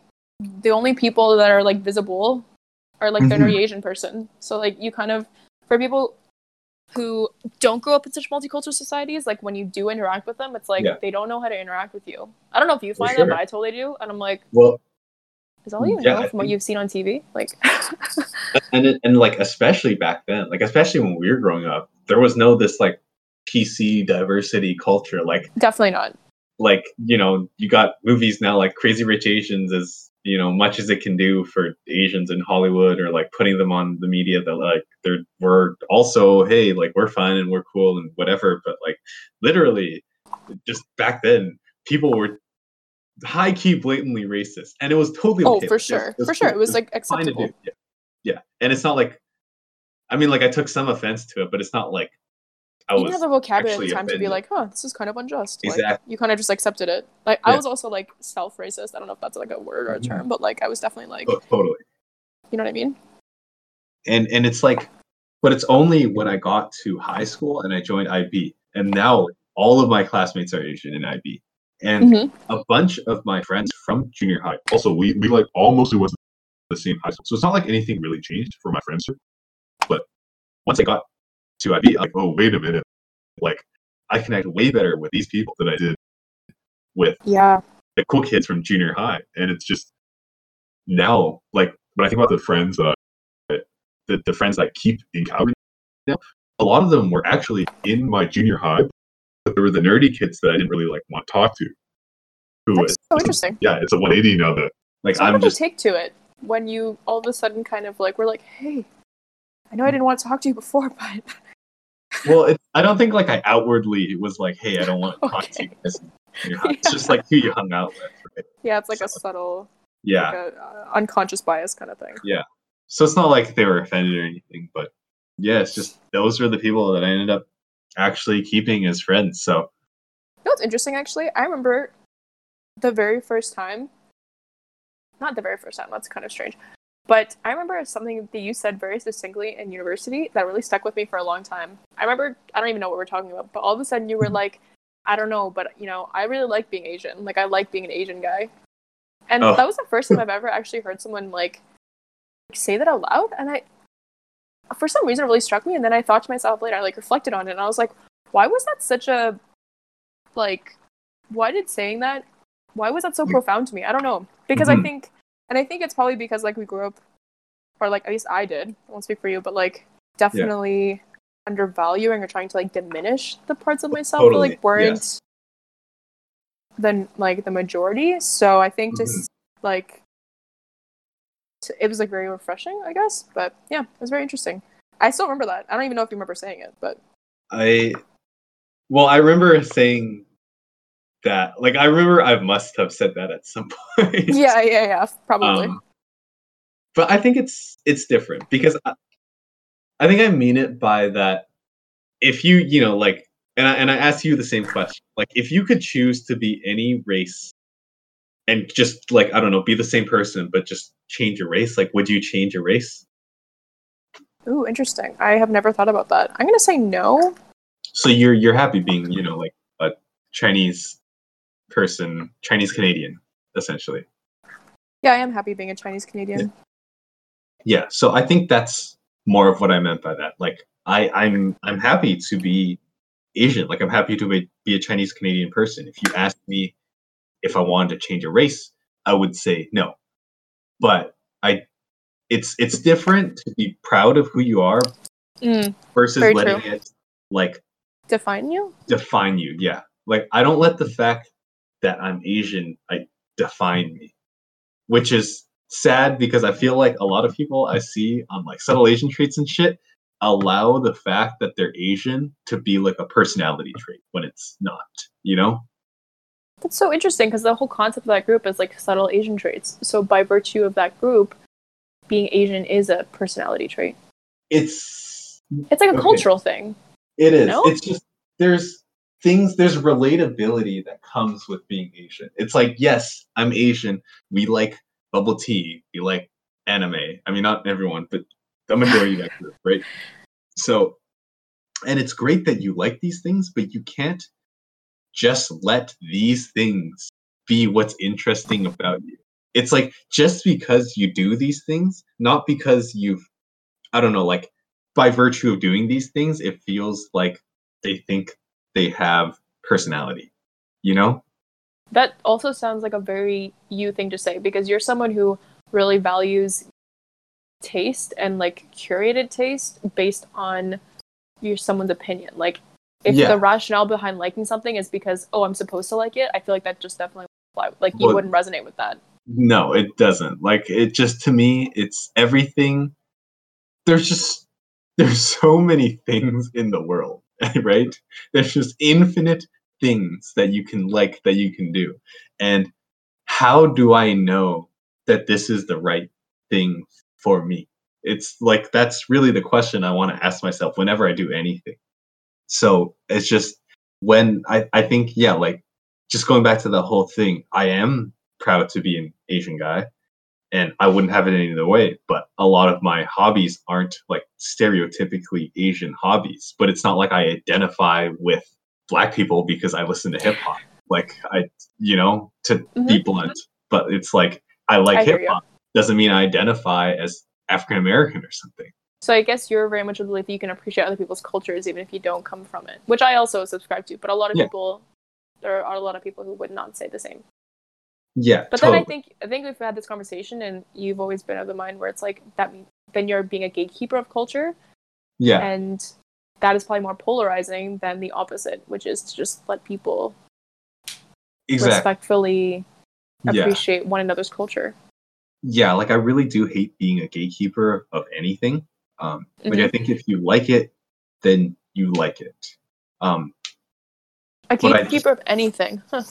the only people that are like visible are like the nerdy Asian person. So like you kind of for people who don't grow up in such multicultural societies, like when you do interact with them, it's like Yeah. they don't know how to interact with you. I don't know if you find sure. that, but I totally do. And I'm like, Well, is all you yeah, know I from what you've seen on TV? Like and and like especially back then, like especially when we were growing up, there was no this like PC diversity culture. Like definitely not. like you know you got movies now like crazy rich asians is you know much as it can do for asians in hollywood or like putting them on the media that like they're we're also hey like we're fun and we're cool and whatever but like literally just back then people were high key blatantly racist and it was totally Oh, okay. for sure. For sure. It was like acceptable. Yeah. yeah and it's not like i mean like i took some offense to it but it's not like i you didn't was have the vocabulary at the time to be like, huh, this is kind of unjust. Like, Exactly. you kind of just accepted it. Like, I was also like self racist. I don't know if that's like a word or a Mhm. term, but like, I was definitely like, oh, totally you know what I mean? and and it's like but it's only when i got to high school and i joined ib and now all of my classmates are asian in ib and Mhm. a bunch of my friends from junior high also we we like all mostly went to the same high school so it's not like anything really changed for my friends but once i got to ib I'm like oh wait a minute like i connect way better with these people than i did with Yeah. the cool kids from junior high and it's just now like when i think about the friends uh the, the friends i keep in calgary now a lot of them were actually in my junior high but there were the nerdy kids that i didn't really like want to talk to who That's so interesting. yeah it's a 180 now that like So i'm just take to it when you all of a sudden kind of like, we're like, hey, I know I didn't want to talk to you before, but well it, i don't think like i outwardly was like hey i don't want to talk to you guys high. it's just like who you hung out with right? yeah, it's like a subtle, yeah like a, uh, unconscious bias kind of thing. Yeah, so it's not like they were offended or anything but yeah it's just those were the people that i ended up actually keeping his friends so You know what's interesting actually? I remember the very first time. Not the very first time, that's kind of strange. But I remember something that you said very distinctly in university that really stuck with me for a long time. I remember I don't even know what we're talking about, but all of a sudden you were hmm. like, I don't know, but you know, I really like being Asian. Like I like being an Asian guy. And Oh. that was the first time I've ever actually heard someone like say that out loud. And I for some reason it really struck me and then I thought to myself later, I like reflected on it and I was like, why was that such a like why did saying that why was that so profound to me i don't know because i Mhm. think and i think it's probably because like we grew up or like at least i did i won't speak for you but like definitely undervaluing or trying to like diminish the parts of myself that like weren't yes. the like the majority so i think Mm-hmm. just like t- it was like very refreshing i guess but yeah it was very interesting i still remember that i don't even know if you remember saying it but I well, I remember saying that. Like, I remember I must have said that at some point. yeah yeah yeah probably Um, but I think it's it's different because I, I think I mean it by that. If you you know like, and I and I ask you the same question. Like, if you could choose to be any race, and just like I don't know, be the same person, but just change your race, like, would you change your race? Ooh, interesting. I have never thought about that. I'm gonna say no, So you're you're happy being you know like a Chinese person, Chinese Canadian, essentially. Yeah, I am happy being a Chinese Canadian. Yeah. So I think that's more of what I meant by that. Like I I'm I'm happy to be Asian. Like I'm happy to be, be a Chinese Canadian person. If you asked me if I wanted to change a race, I would say no. But I it's it's different to be proud of who you are Mm, versus letting true. it like define you? define you. Yeah. Like I don't let the fact that I'm Asian I define me. Which is sad because I feel like a lot of people I see on like subtle Asian traits and shit allow the fact that they're Asian to be like a personality trait when it's not, you know? That's so interesting because the whole concept of that group is like subtle Asian traits. So by virtue of that group, being Asian is a personality trait. It's It's like a Okay. cultural thing. It is. No? It's just there's things there's relatability that comes with being Asian. It's like yes, I'm Asian. We like bubble tea. We like anime. I mean, not everyone, but the majority of that group, right? So, and it's great that you like these things, but you can't just let these things be what's interesting about you. It's like just because you do these things, not because you've, I don't know, like by virtue of doing these things, it feels like they think they have personality. You know? That also sounds like a very you thing to say because you're someone who really values taste and like curated taste based on your someone's opinion. Like if Yeah. the rationale behind liking something is because oh I'm supposed to like it, I feel like that just definitely like you Well- wouldn't resonate with that. No, it doesn't. Like it just to me, it's everything. There's just there's so many things in the world, right? There's just infinite things that you can like that you can do. And how do I know that this is the right thing for me? It's like that's really the question I want to ask myself whenever I do anything. So it's just when I, I think, yeah, like just going back to the whole thing, I am proud to be an Asian guy and I wouldn't have it any other way. But a lot of my hobbies aren't like stereotypically Asian hobbies. But it's not like I identify with black people because I listen to hip hop. Like I, you know, to Mhm. be blunt. But it's like I like hip hop. Doesn't mean I identify as African American or something. So I guess you're very much of the belief that you can appreciate other people's cultures even if you don't come from it, which I also subscribe to. But a lot of Yeah. people, there are a lot of people who would not say the same. Yeah. But then I think I think we've had this conversation, and you've always been of the mind where it's like that. Then you're being a gatekeeper of culture, yeah. and that is probably more polarizing than the opposite, which is to just let people Exactly. respectfully Yeah. appreciate one another's culture. yeah, like I really do hate being a gatekeeper of anything. Um, Like I Mhm. think if you like it, then you like it. Um, A gatekeeper of anything. Huh.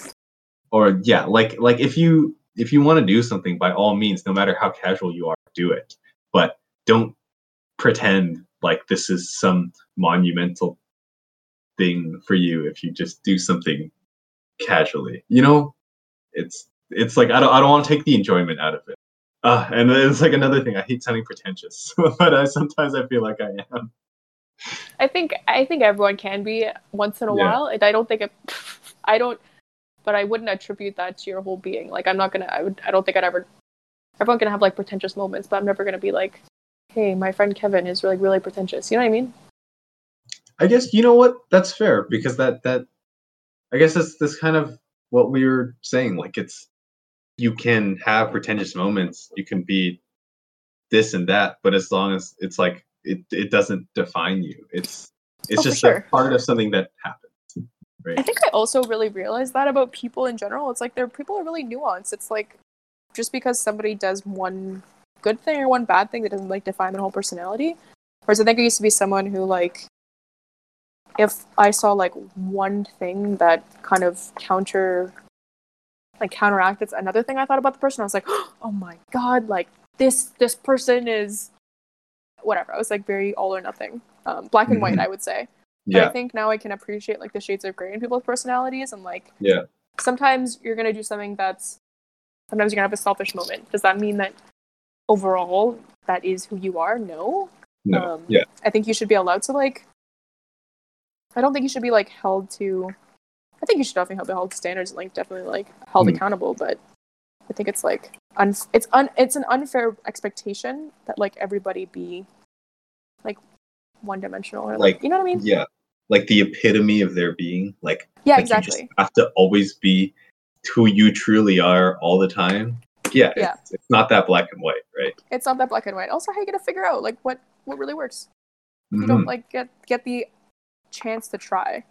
or yeah, like like if you if you want to do something, by all means, no matter how casual you are, do it. But don't pretend like this is some monumental thing for you if you just do something casually. You know, it's it's like I don't I don't want to take the enjoyment out of it. Uh, and it's like another thing. I hate sounding pretentious, but I, sometimes I feel like I am. I think I think everyone can be once in a Yeah. while. And I don't think it, I don't, but I wouldn't attribute that to your whole being. Like I'm not gonna. I would. I don't think I'd ever. Everyone can have like pretentious moments, but I'm never gonna be like, hey, my friend Kevin is really really pretentious. You know what I mean? I guess you know what? That's fair because that that I guess that's that's kind of what we were saying. Like it's you can have pretentious moments, you can be this and that, but as long as it's like it it doesn't define you. It's it's Oh, just sure. a part of something that happens. Right. I think I also really realized that about people in general. It's like their people are really nuanced. It's like just because somebody does one good thing or one bad thing that doesn't like define their whole personality. Whereas I think I used to be someone who like if I saw like one thing that kind of counter like counteracted another thing I thought about the person, I was like, oh my god, like this this person is whatever. I was like very all or nothing. Um, black and white, Mhm. I would say. But I think now I can appreciate like the shades of gray in people's personalities and like Yeah. sometimes you're gonna do something that's sometimes you're gonna have a selfish moment. Does that mean that overall that is who you are? No. No. Um, yeah. I think you should be allowed to like I don't think you should be like held to. I think you should definitely be held to standards and like definitely like held Hmm. accountable. But I think it's like un- it's un- it's an unfair expectation that like everybody be like one dimensional or like, Like, you know what I mean? Yeah, like the epitome of their being. Like, Yeah, like You exactly. just have to always be who you truly are all the time. Yeah, Yeah. It's, it's not that black and white, right? It's not that black and white. Also, how you gonna figure out like what what really works? You Mhm. don't like get get the chance to try.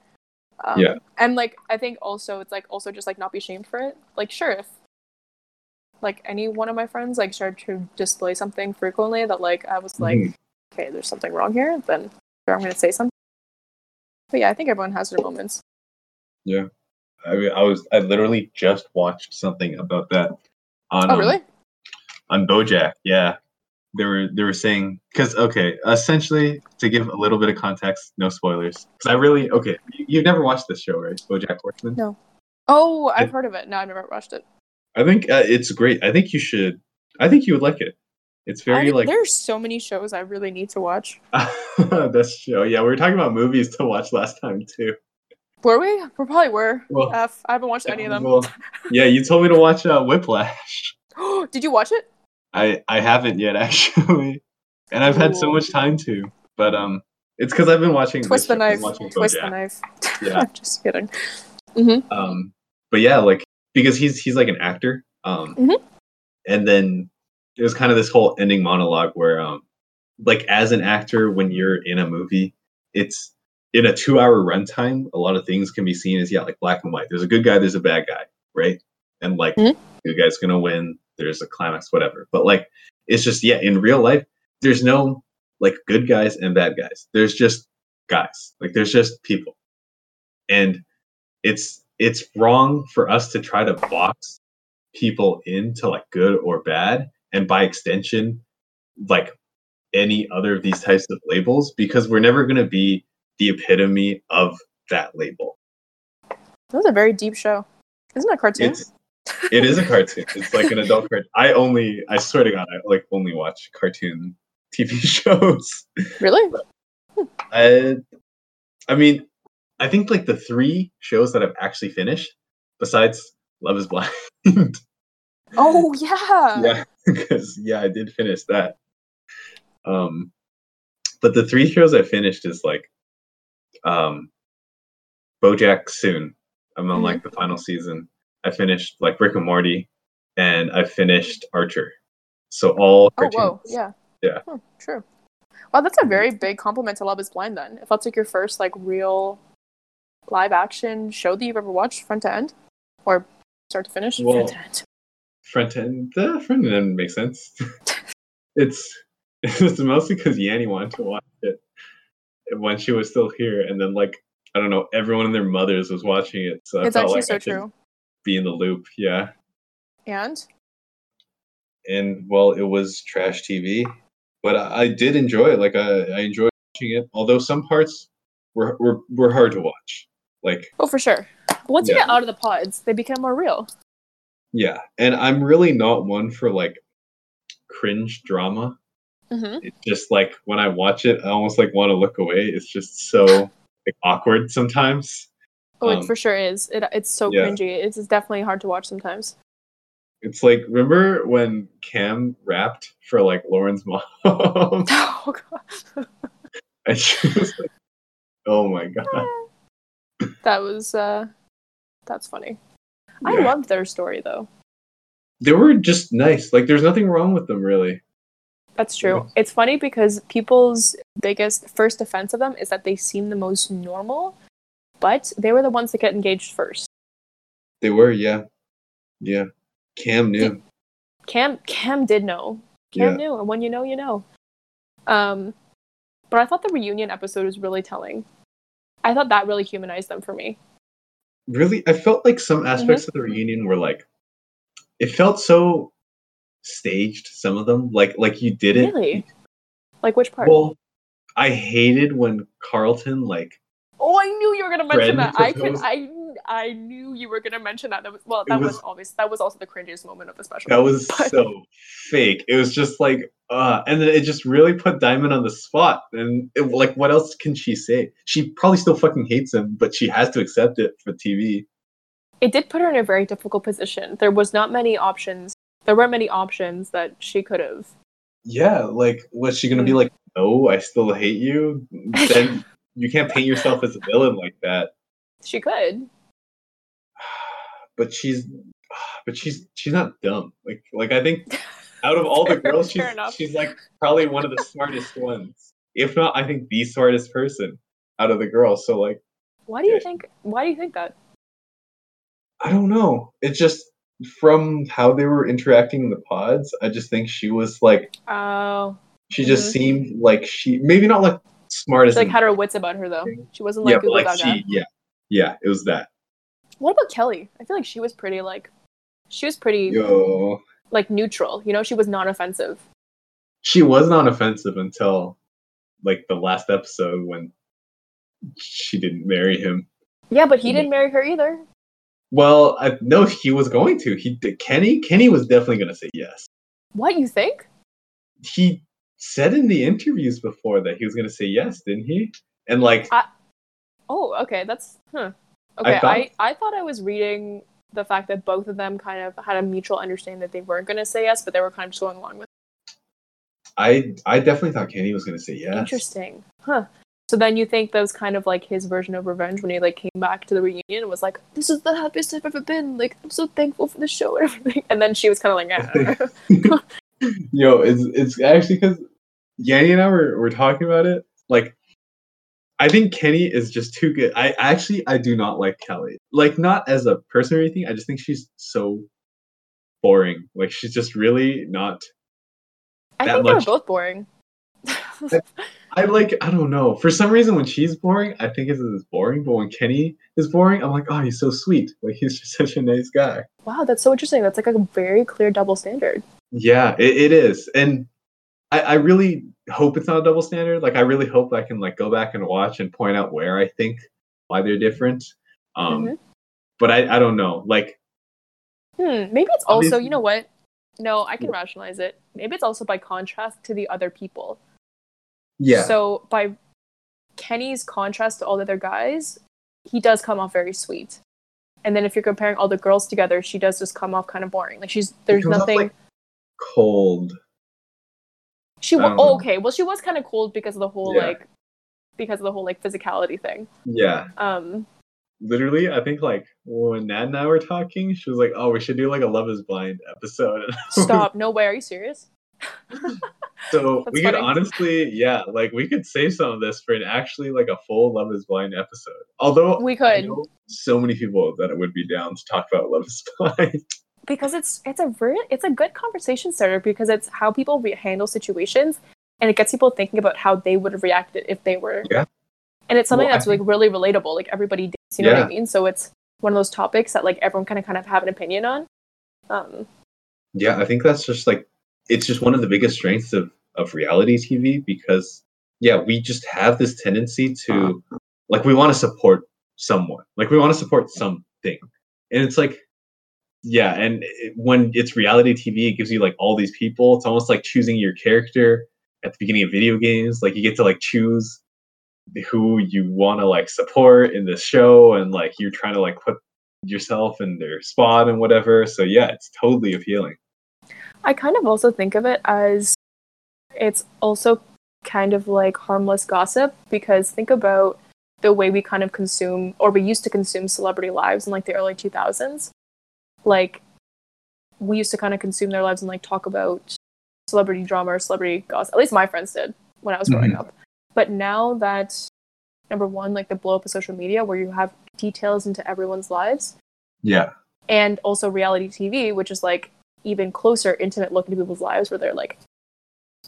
Um, Yeah. And like I think also it's like also just like not be shamed for it. Like sure if like any one of my friends like started to display something frequently that like I was like, Mhm. okay, there's something wrong here, then sure I'm gonna say something. But yeah, I think everyone has their moments. Yeah. I, mean, I was I literally just watched something about that on Oh um, really? on BoJack. Yeah, they were they were saying because okay, essentially to give a little bit of context, no spoilers. Because I really okay, you, you've never watched this show, right? BoJack Horseman. No. Oh, I've It- heard of it. No, I've never watched it. I think uh, it's great. I think you should. I think you would like it. It's very I- like there's so many shows I really need to watch. this show. Yeah, we were talking about movies to watch last time too. Were we? We probably were. Well, F. I haven't watched any of them. Well, yeah, you told me to watch uh, Whiplash. Did you watch it? I I haven't yet actually, and I've had so much time to. But um, it's because I've been watching. Twist the knife. Twist the knife. Yeah. I'm just kidding. Mm-hmm. Um, but yeah, like because he's he's like an actor. Um, Mhm. and then there's kind of this whole ending monologue where um, like as an actor, when you're in a movie, it's in a two-hour runtime. A lot of things can be seen as yeah, like black and white. There's a good guy, there's a bad guy, right? And like Mhm. the good guy's gonna win. There's a climax, whatever. But like it's just yeah, in real life, there's no like good guys and bad guys. There's just guys. Like there's just people. And it's it's wrong for us to try to box people into like good or bad and by extension like any other of these types of labels because we're never going to be the epitome of that label. That was a very deep show. Isn't it a cartoon? It's it is a cartoon. It's like an adult cartoon. I only I swear to god I like only watch cartoon TV shows. really? I, I mean, I think like the three shows that I've actually finished, besides Love Is Blind. Oh yeah. yeah, because yeah, I did finish that. Um, but the three shows I finished is like, um, BoJack soon. I'm on Mhm. like the final season. I finished like Rick and Morty, and I finished Archer. So all Oh whoa. Yeah. Yeah. Hmm, true. Wow, that's a very big compliment to Love Is Blind. Then, if that's like your first like real live action show that you've ever watched, front to end, or start to finish, Well, front to end. front end the front end makes sense it's it's mostly because yanni wanted to watch it when she was still here and then like i don't know everyone and their mothers was watching it so It's actually like so true. Be in the loop yeah And and well it was trash tv but i, I did enjoy it like I, I enjoyed watching it although some parts were, were were hard to watch like oh, for sure. Once you get out of the pods, they become more real. yeah and i'm really not one for like cringe drama Mm-hmm. it's just like when I watch it, I almost like want to look away. It's just so like, awkward sometimes. Oh, it Um, for sure is. It, it's so yeah. cringy. It's, it's definitely hard to watch sometimes. It's like remember when Cam rapped for like Lauren's mom, Oh god, and she was like, "Oh my god!" that was uh, that's funny. I Yeah. loved their story though. They were just nice. Like there's nothing wrong with them really. That's true. It's funny because people's biggest first defense of them is that they seem the most normal, but they were the ones that got engaged first. They were, yeah, yeah. Cam knew. Cam Cam did know. Cam Yeah. knew, and when you know, you know. Um, but I thought the reunion episode was really telling. I thought that really humanized them for me. Really, I felt like some aspects of the reunion were like, it felt so staged. Some of them, like like you didn't Really? Like which part? Well, I hated when Carlton like oh, I knew you were gonna mention that. I could. I I knew you were gonna mention that. That was well, that was, was- obvious. That was also the cringiest moment of the special. That was But- so fake. It was just like, uh, and then it just really put Diamond on the spot. And it, like, what else can she say? She probably still fucking hates him, but she has to accept it for TV. it did put her in a very difficult position. There was not many options. There weren't many options that she could have. Yeah, like, was she gonna be Mm. like, no, I still hate you? Then you can't paint yourself as a villain like that. She could. But she's, but she's she's not dumb. Like, like I think out of all the girls, she's enough. she's like probably one of the smartest ones. If not, I think the smartest person out of the girls. So like. Why do you Yeah. think? Why do you think that? I don't know. It's just from how they were interacting in the pods. I just think she was like Oh, she just Mhm. seemed like she maybe not like smart as she like had her wits about her though. She wasn't like yeah, Google like Gaga. she yeah yeah it was that What about Kelly? I feel like she was pretty like, she was pretty yo like neutral. You know, she was non-offensive. she was not offensive until like the last episode when she didn't marry him. Yeah, but he didn't marry her either. Well, I no, he was going to. He did. Kenny Kenny was definitely going to say yes. What you think? He said in the interviews before that he was going to say yes, didn't he? And like Oh, okay, that's huh. Okay, I, thought- I thought I was reading the fact that both of them kind of had a mutual understanding that they weren't going to say yes, but they were kind of just going along with. I I definitely thought Kenny was going to say yes. Interesting, huh? So then you think that was kind of like his version of revenge when he like came back to the reunion and was like, "This is the happiest I've ever been. Like, I'm so thankful for the show and everything." And then she was kind of like, "Yeah." Yo, it's it's actually because Yanni and I were, were talking about it. Like, I think Kenny is just too good. I actually I do not like Kelly. Like, not as a person or anything. I just think she's so boring. Like, she's just really not. I That think they were both boring. I like. I don't know. For some reason, when she's boring, I think it's as boring. But when Kenny is boring, I'm like, oh, he's so sweet. Like, he's just such a nice guy. wow, that's so interesting. That's like a very clear double standard. Yeah, it, it is, and I, I really hope it's not a double standard. Like, I really hope I can like go back and watch and point out where I think why they're different. Um, Mhm. but I, I don't know. Like, Hmm, maybe it's also, you know what? No, I can rationalize it. Maybe it's also by contrast to the other people. yeah, So by Kenny's contrast to all the other guys, he does come off very sweet. And then if you're comparing all the girls together, she does just come off kind of boring. Like she's there's comes off, nothing. like, cold. She don't oh, okay. Well, she was kind of cold because of the whole Yeah. like because of the whole like physicality thing. Yeah, Um, literally, I think like when Nat and I were talking, she was like, "Oh, we should do like a Love Is Blind episode." stop. no way. Are you serious? So That's we could honestly, yeah, like we could save some of this for an actually like a full Love Is Blind episode. Although We could so many people that it would be down to talk about Love Is Blind. Because it's it's a very it's a good conversation starter because it's how people re- handle situations and it gets people thinking about how they would have reacted if they were. Yeah. and it's something Well, I that's like really relatable like everybody dates you know what i mean? So it's one of those topics that like everyone kind of kind of have an opinion on. Um yeah, I think that's just like it's just one of the biggest strengths of of reality TV because yeah, we just have this tendency to like we want to support someone, like we want to support something, and it's like yeah, and it, when it's reality TV, it gives you like all these people. It's almost like choosing your character at the beginning of video games. Like you get to like choose who you want to like support in the show, and like you're trying to like put yourself in their spot and whatever. So yeah, it's totally appealing. i kind of also think of it as it's also kind of like harmless gossip because think about the way we kind of consume or we used to consume celebrity lives in like the early 2000s like we used to kind of consume their lives and like talk about celebrity drama or celebrity gossip at least my friends did when i was growing up but now that number one like the blow up of social media where you have details into everyone's lives Yeah. and also reality tv which is like even closer intimate look into people's lives where they're like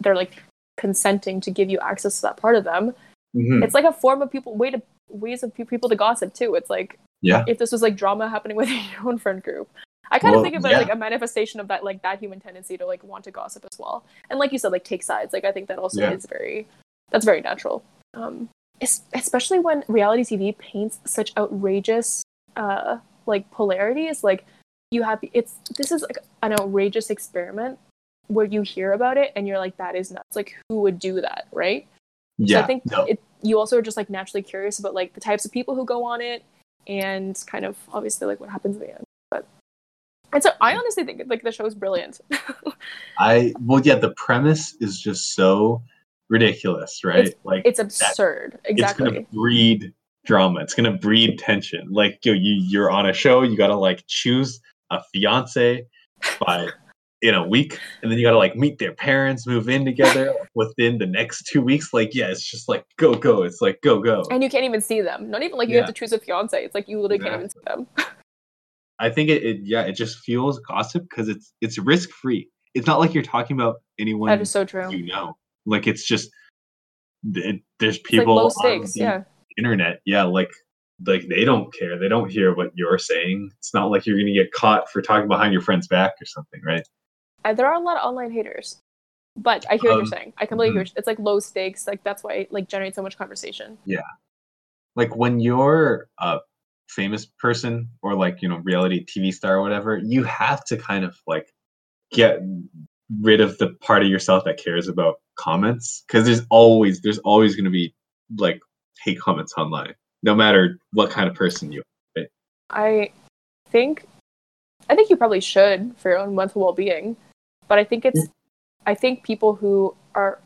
they're like consenting to give you access to that part of them Mhm. it's like a form of people way to ways of pe- people to gossip too it's like Yeah. if this was like drama happening within your own friend group i kind of Well, think of it yeah. like a manifestation of that like that human tendency to like want to gossip as well and like you said like take sides like i think that also Yeah. is very that's very natural um especially when reality tv paints such outrageous uh like polarities. Like you have it's this is like an outrageous experiment where you hear about it and you're like that is nuts. Like who would do that, right? Yeah. So I think no. it, you also are just like naturally curious about like the types of people who go on it and kind of obviously like what happens at the end. But and so I honestly think like the show is brilliant. I well yeah, the premise is just so ridiculous, right? like it's absurd. it's exactly. It's gonna breed drama. It's gonna breed tension. Like yo, you you're on a show, you gotta like choose a fiance by in a week, and then you gotta like meet their parents, move in together within the next two weeks. Like yeah, it's just like go go. It's like go go. and you can't even see them. Not even like you Yeah. have to choose a fiance. It's like you literally can't even see them. I think it, it yeah, it just feels gossip because it's it's risk free. It's not like you're talking about anyone that is so true. you know. Like it's just it, there's like people on stakes. the Yeah. internet, yeah, like like they don't care. They don't hear what you're saying. It's not like you're gonna get caught for talking behind your friend's back or something, right? Uh, there are a lot of online haters, but I hear what Um, you're saying. I completely mhm. hear. It's like low stakes. Like that's why it like generates so much conversation. Yeah, like when you're a famous person or like you know reality TV star or whatever, you have to kind of like get rid of the part of yourself that cares about comments because there's always there's always going to be like hate comments online no matter what kind of person you are. I think, I think you probably should for your own mental well-being, but I think it's, I think people who are,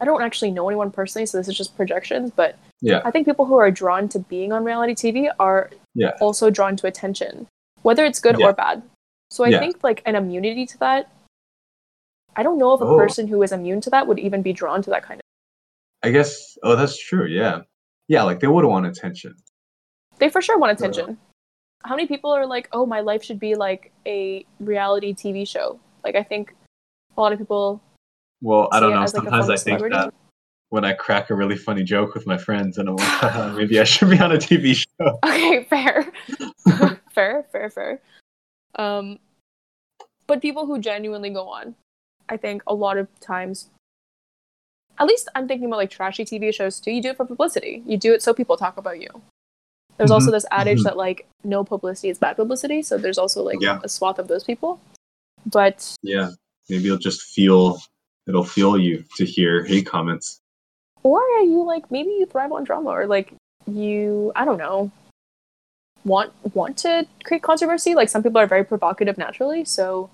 I don't actually know anyone personally, so this is just projections, but Yeah. I think people who are drawn to being on reality TV are Yeah. also drawn to attention, whether it's good Yeah. or bad. So I think like an immunity to that. I don't know if a Oh. person who is immune to that would even be drawn to that kind of. i guess oh that's true yeah yeah like they would want attention They for sure want attention. How many people are like, "Oh, my life should be like a reality TV show"? Like, I think a lot of people. well i don't know as, like, sometimes i think that when i crack a really funny joke with my friends and i'm like maybe i should be on a tv show Okay, fair, fair, fair, fair. Um, but people who genuinely go on, I think a lot of times. At least I'm thinking about like trashy TV shows too. You do it for publicity. You do it so people talk about you. There's also Mhm, this adage mhm. that like no publicity is bad publicity. So there's also like Yeah. a swath of those people. But yeah maybe you'll just feel it'll feel you to hear hate comments. Or are you like maybe you thrive on drama or like you i don't know want want to create controversy. Like some people are very provocative naturally so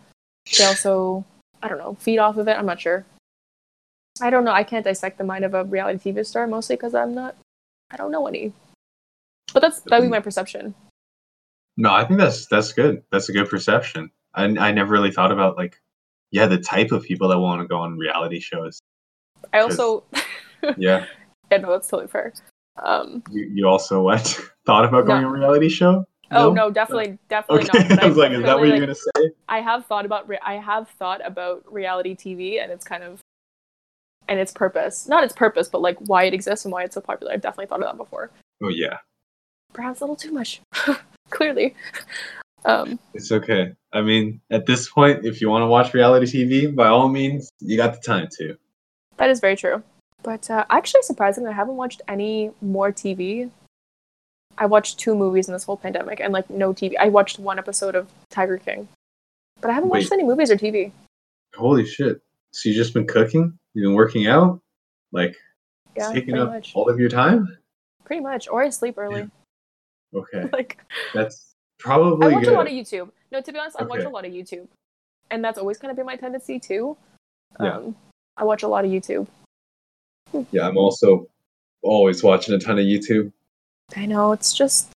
they also i don't know feed off of it. I'm not sure. I don't know. I can't dissect the mind of a reality tv star mostly because i'm not i don't know any. But that's that'd be mm. my perception. No, I think that's that's good. That's a good perception. I I never really thought about like, yeah, the type of people that want to go on reality shows. i also Yeah, yeah no that's totally fair um you, you also what thought about going No. on a reality show? oh no definitely definitely Okay, not I was like, is that what you're like, gonna say? I have thought about re- I have thought about reality TV and it's kind of and its purpose. Not its purpose, but like why it exists and why it's so popular. I've definitely thought of that before. Oh yeah, Perhaps a little too much. Clearly. Um it's okay. I mean, at this point, if you want to watch reality TV, by all means, you got the time to. that is very true. But uh, actually surprisingly I haven't watched any more TV. I watched two movies in this whole pandemic and like no TV. I watched one episode of Tiger King. But I haven't watched any movies or TV. Holy shit! So you've just been cooking? You've been working out? Like Yeah, taking up much. all of your time? Pretty much. Or I sleep early. Okay, like that's probably I watch good. a lot of YouTube. No, to be honest, I watch a lot of YouTube, and that's always kind of been my tendency too. Yeah. Um, I watch a lot of YouTube. Yeah, I'm also always watching a ton of YouTube. I know it's just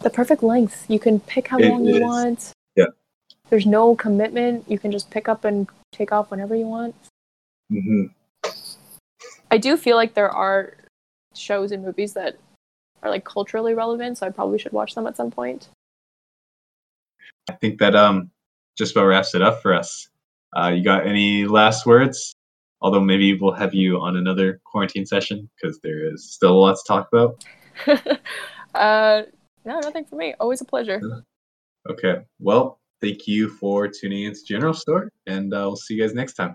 the perfect length. You can pick how It long you want. Yeah. There's no commitment. You can just pick up and take off whenever you want. hmm I do feel like there are shows and movies that are like culturally relevant, so I probably should watch them at some point. I think that um just about wraps it up for us. Uh, you got any last words? Although maybe we'll have you on another quarantine session because there is still a lot to talk about. uh, no, nothing for me. Always a pleasure. Okay. Well, thank you for tuning into General Store, and uh, we'll see you guys next time.